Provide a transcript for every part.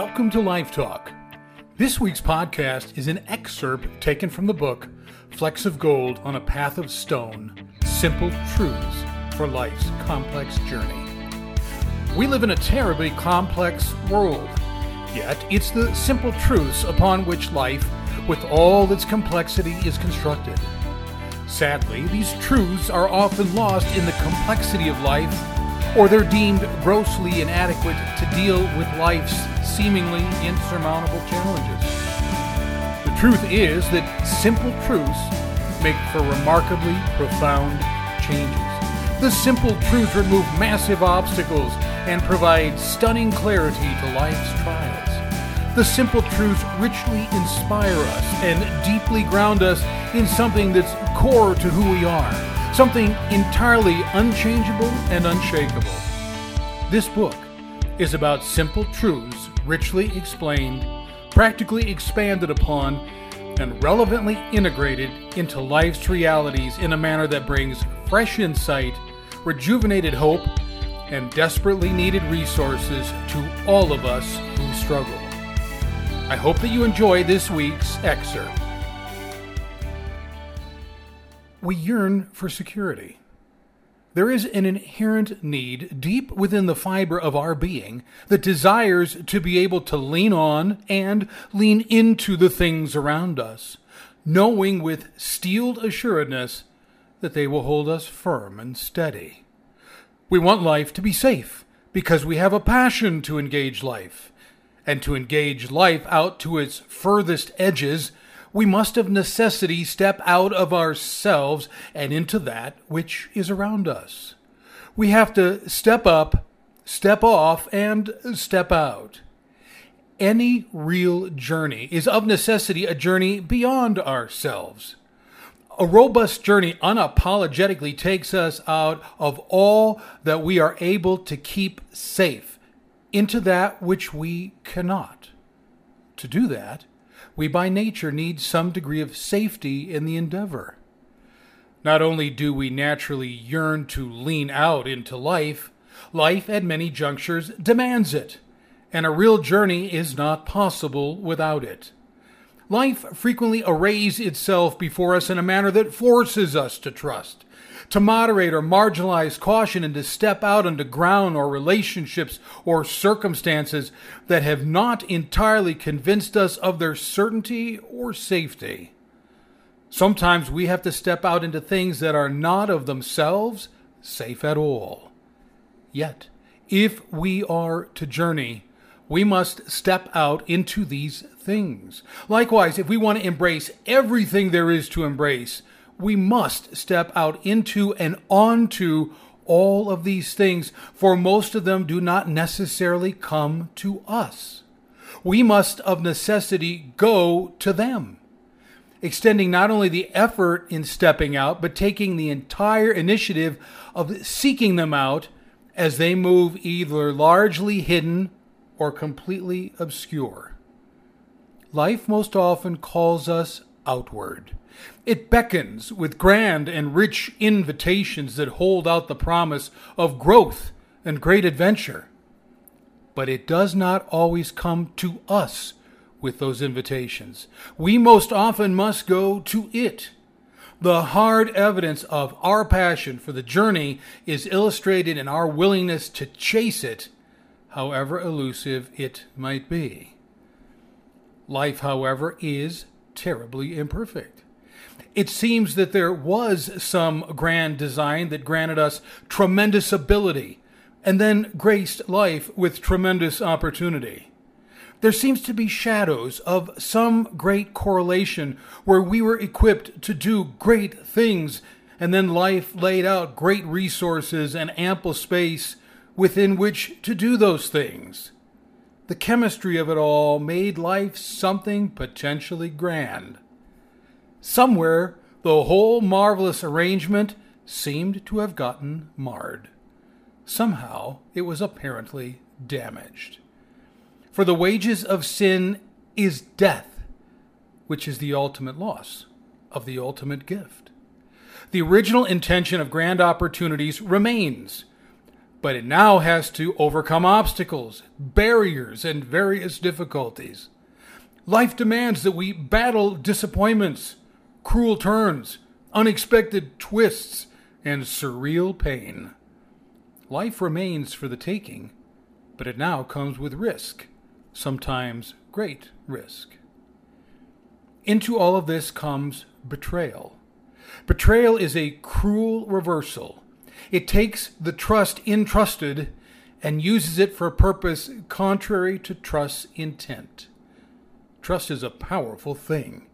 Welcome to Life Talk. This week's podcast is an excerpt taken from the book Flecks of Gold on a Path of Stone Simple Truths for Life's Complex Journey. We live in a terribly complex world, yet it's the simple truths upon which life, with all its complexity, is constructed. Sadly, these truths are often lost in the complexity of life, or they're deemed grossly inadequate to deal with life's seemingly insurmountable challenges. The truth is that simple truths make for remarkably profound changes. The simple truths remove massive obstacles and provide stunning clarity to life's trials. The simple truths richly inspire us and deeply ground us in something that's core to who we are, something entirely unchangeable and unshakable. This book is about simple truths richly explained, practically expanded upon, and relevantly integrated into life's realities in a manner that brings fresh insight, rejuvenated hope, and desperately needed resources to all of us who struggle. I hope that you enjoy this week's excerpt. We yearn for security. There is an inherent need deep within the fiber of our being that desires to be able to lean on and lean into the things around us, knowing with steeled assuredness that they will hold us firm and steady. We want life to be safe because we have a passion to engage life. And to engage life out to its furthest edges, we must of necessity step out of ourselves and into that which is around us. We have to step up, step off, and step out. Any real journey is of necessity a journey beyond ourselves. A robust journey unapologetically takes us out of all that we are able to keep safe into that which we cannot. To do that, we by nature need some degree of safety in the endeavor. Not only do we naturally yearn to lean out into life, life at many junctures demands it, and a real journey is not possible without it. Life frequently arrays itself before us in a manner that forces us to trust, to moderate or marginalize caution, and to step out onto ground or relationships or circumstances that have not entirely convinced us of their certainty or safety. Sometimes we have to step out into things that are not of themselves safe at all. Yet, if we are to journey, we must step out into these things. Likewise, if we want to embrace everything there is to embrace, we must step out into and onto all of these things, for most of them do not necessarily come to us. We must of necessity go to them, extending not only the effort in stepping out, but taking the entire initiative of seeking them out as they move either largely hidden or completely obscure. Life most often calls us outward. It beckons with grand and rich invitations that hold out the promise of growth and great adventure. But it does not always come to us with those invitations. We most often must go to it. The hard evidence of our passion for the journey is illustrated in our willingness to chase it however elusive it might be. Life, however, is terribly imperfect. It seems that there was some grand design that granted us tremendous ability and then graced life with tremendous opportunity. There seems to be shadows of some great correlation where we were equipped to do great things and then life laid out great resources and ample space within which to do those things. The chemistry of it all made life something potentially grand. Somewhere, the whole marvelous arrangement seemed to have gotten marred. Somehow, it was apparently damaged. For the wages of sin is death, which is the ultimate loss of the ultimate gift. The original intention of grand opportunities remains but it now has to overcome obstacles, barriers, and various difficulties. Life demands that we battle disappointments, cruel turns, unexpected twists, and surreal pain. Life remains for the taking, but it now comes with risk, sometimes great risk. Into all of this comes betrayal. Betrayal is a cruel reversal. It takes the trust entrusted and uses it for a purpose contrary to trust's intent. Trust is a powerful thing.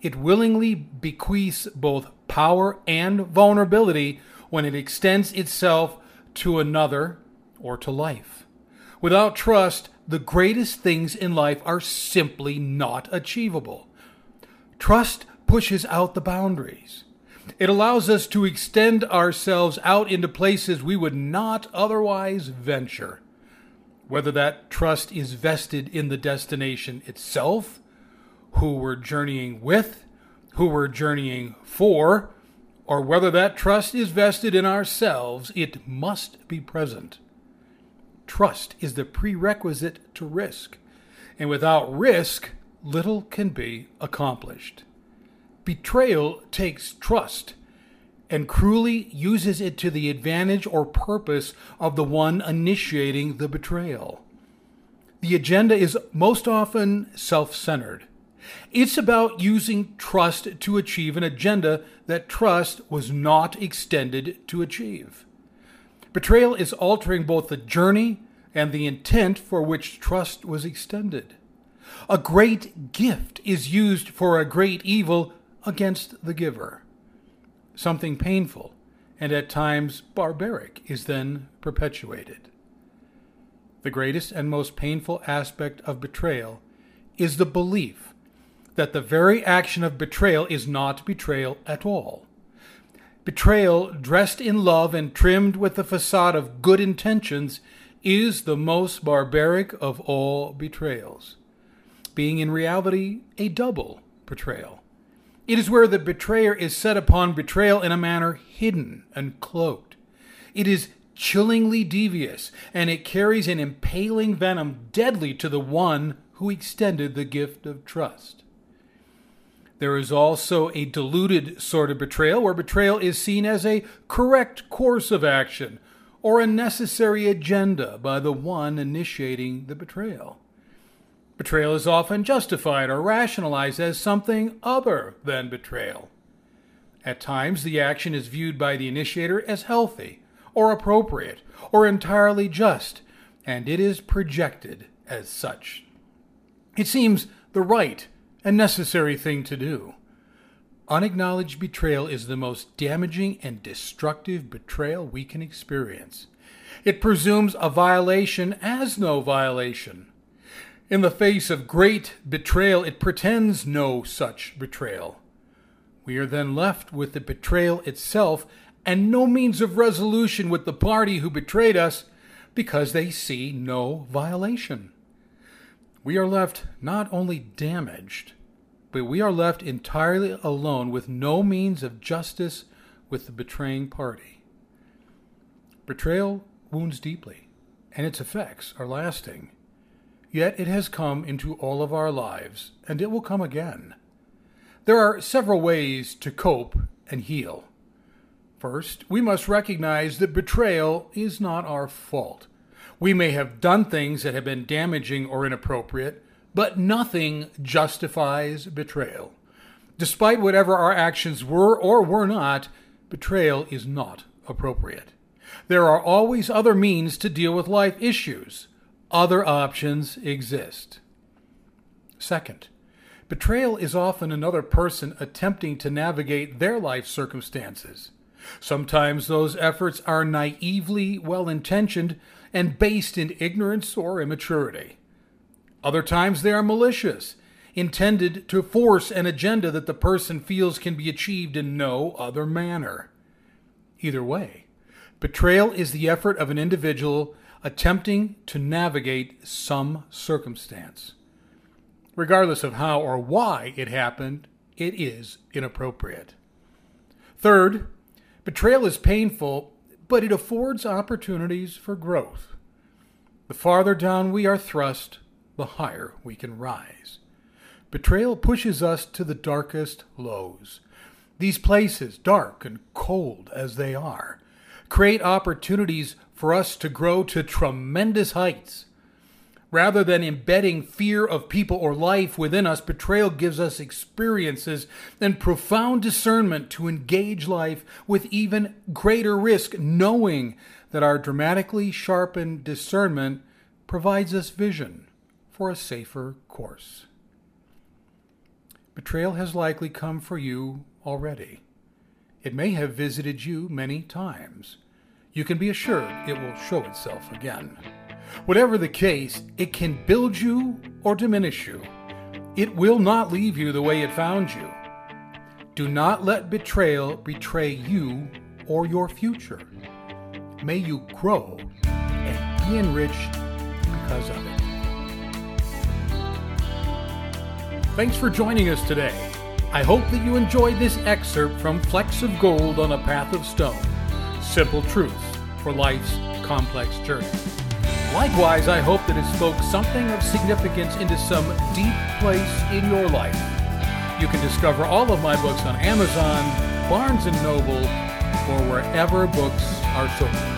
It willingly bequeaths both power and vulnerability when it extends itself to another or to life. Without trust, the greatest things in life are simply not achievable. Trust pushes out the boundaries. It allows us to extend ourselves out into places we would not otherwise venture. Whether that trust is vested in the destination itself, who we're journeying with, who we're journeying for, or whether that trust is vested in ourselves, it must be present. Trust is the prerequisite to risk, and without risk, little can be accomplished. Betrayal takes trust and cruelly uses it to the advantage or purpose of the one initiating the betrayal. The agenda is most often self centered. It's about using trust to achieve an agenda that trust was not extended to achieve. Betrayal is altering both the journey and the intent for which trust was extended. A great gift is used for a great evil against the giver. Something painful and at times barbaric is then perpetuated. The greatest and most painful aspect of betrayal is the belief that the very action of betrayal is not betrayal at all. Betrayal, dressed in love and trimmed with the facade of good intentions, is the most barbaric of all betrayals, being in reality a double betrayal. It is where the betrayer is set upon betrayal in a manner hidden and cloaked. It is chillingly devious, and it carries an impaling venom deadly to the one who extended the gift of trust. There is also a diluted sort of betrayal where betrayal is seen as a correct course of action or a necessary agenda by the one initiating the betrayal. Betrayal is often justified or rationalized as something other than betrayal. At times, the action is viewed by the initiator as healthy, or appropriate, or entirely just, and it is projected as such. It seems the right and necessary thing to do. Unacknowledged betrayal is the most damaging and destructive betrayal we can experience. It presumes a violation as no violation. In the face of great betrayal, it pretends no such betrayal. We are then left with the betrayal itself and no means of resolution with the party who betrayed us because they see no violation. We are left not only damaged, but we are left entirely alone with no means of justice with the betraying party. Betrayal wounds deeply, and its effects are lasting. Yet it has come into all of our lives, and it will come again. There are several ways to cope and heal. First, we must recognize that betrayal is not our fault. We may have done things that have been damaging or inappropriate, but nothing justifies betrayal. Despite whatever our actions were or were not, betrayal is not appropriate. There are always other means to deal with life issues. Other options exist. Second, betrayal is often another person attempting to navigate their life circumstances. Sometimes those efforts are naively well intentioned and based in ignorance or immaturity. Other times they are malicious, intended to force an agenda that the person feels can be achieved in no other manner. Either way, betrayal is the effort of an individual attempting to navigate some circumstance. Regardless of how or why it happened, it is inappropriate. Third, betrayal is painful but it affords opportunities for growth. The farther down we are thrust, the higher we can rise. Betrayal pushes us to the darkest lows. These places, dark and cold as they are, create opportunities for us to grow to tremendous heights. Rather than embedding fear of people or life within us, betrayal gives us experiences and profound discernment to engage life with even greater risk, knowing that our dramatically sharpened discernment provides us vision for a safer course. Betrayal has likely come for you already. It may have visited you many times. You can be assured it will show itself again. Whatever the case, it can build you or diminish you. It will not leave you the way it found you. Do not let betrayal betray you or your future. May you grow and be enriched because of it. Thanks for joining us today. I hope that you enjoyed this excerpt from Flecks of Gold on a Path of Stone Simple Truths for Life's Complex Journey. Likewise, I hope that it spoke something of significance into some deep place in your life. You can discover all of my books on Amazon, Barnes & Noble, or wherever books are sold.